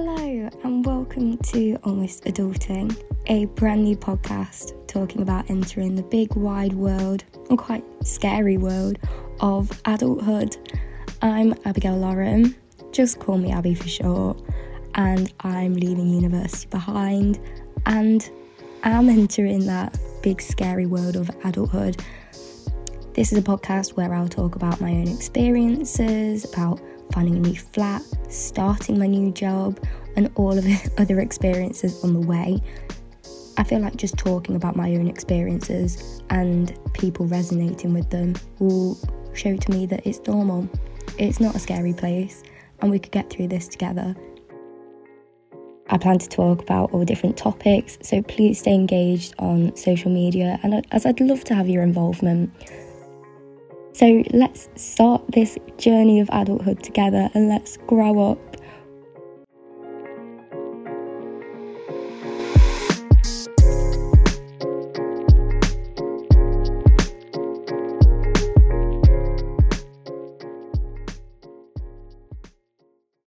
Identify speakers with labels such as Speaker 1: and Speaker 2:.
Speaker 1: Hello, and welcome to Almost Adulting, a brand new podcast talking about entering the big, wide world and quite scary world of adulthood. I'm Abigail Lauren, just call me Abby for short, and I'm leaving university behind and am entering that big, scary world of adulthood. This is a podcast where I'll talk about my own experiences, about finding a new flat, starting my new job, and all of the other experiences on the way. I feel like just talking about my own experiences and people resonating with them will show to me that it's normal. It's not a scary place, and we could get through this together. I plan to talk about all different topics, so please stay engaged on social media, and as I'd love to have your involvement. So let's start this journey of adulthood together and let's grow up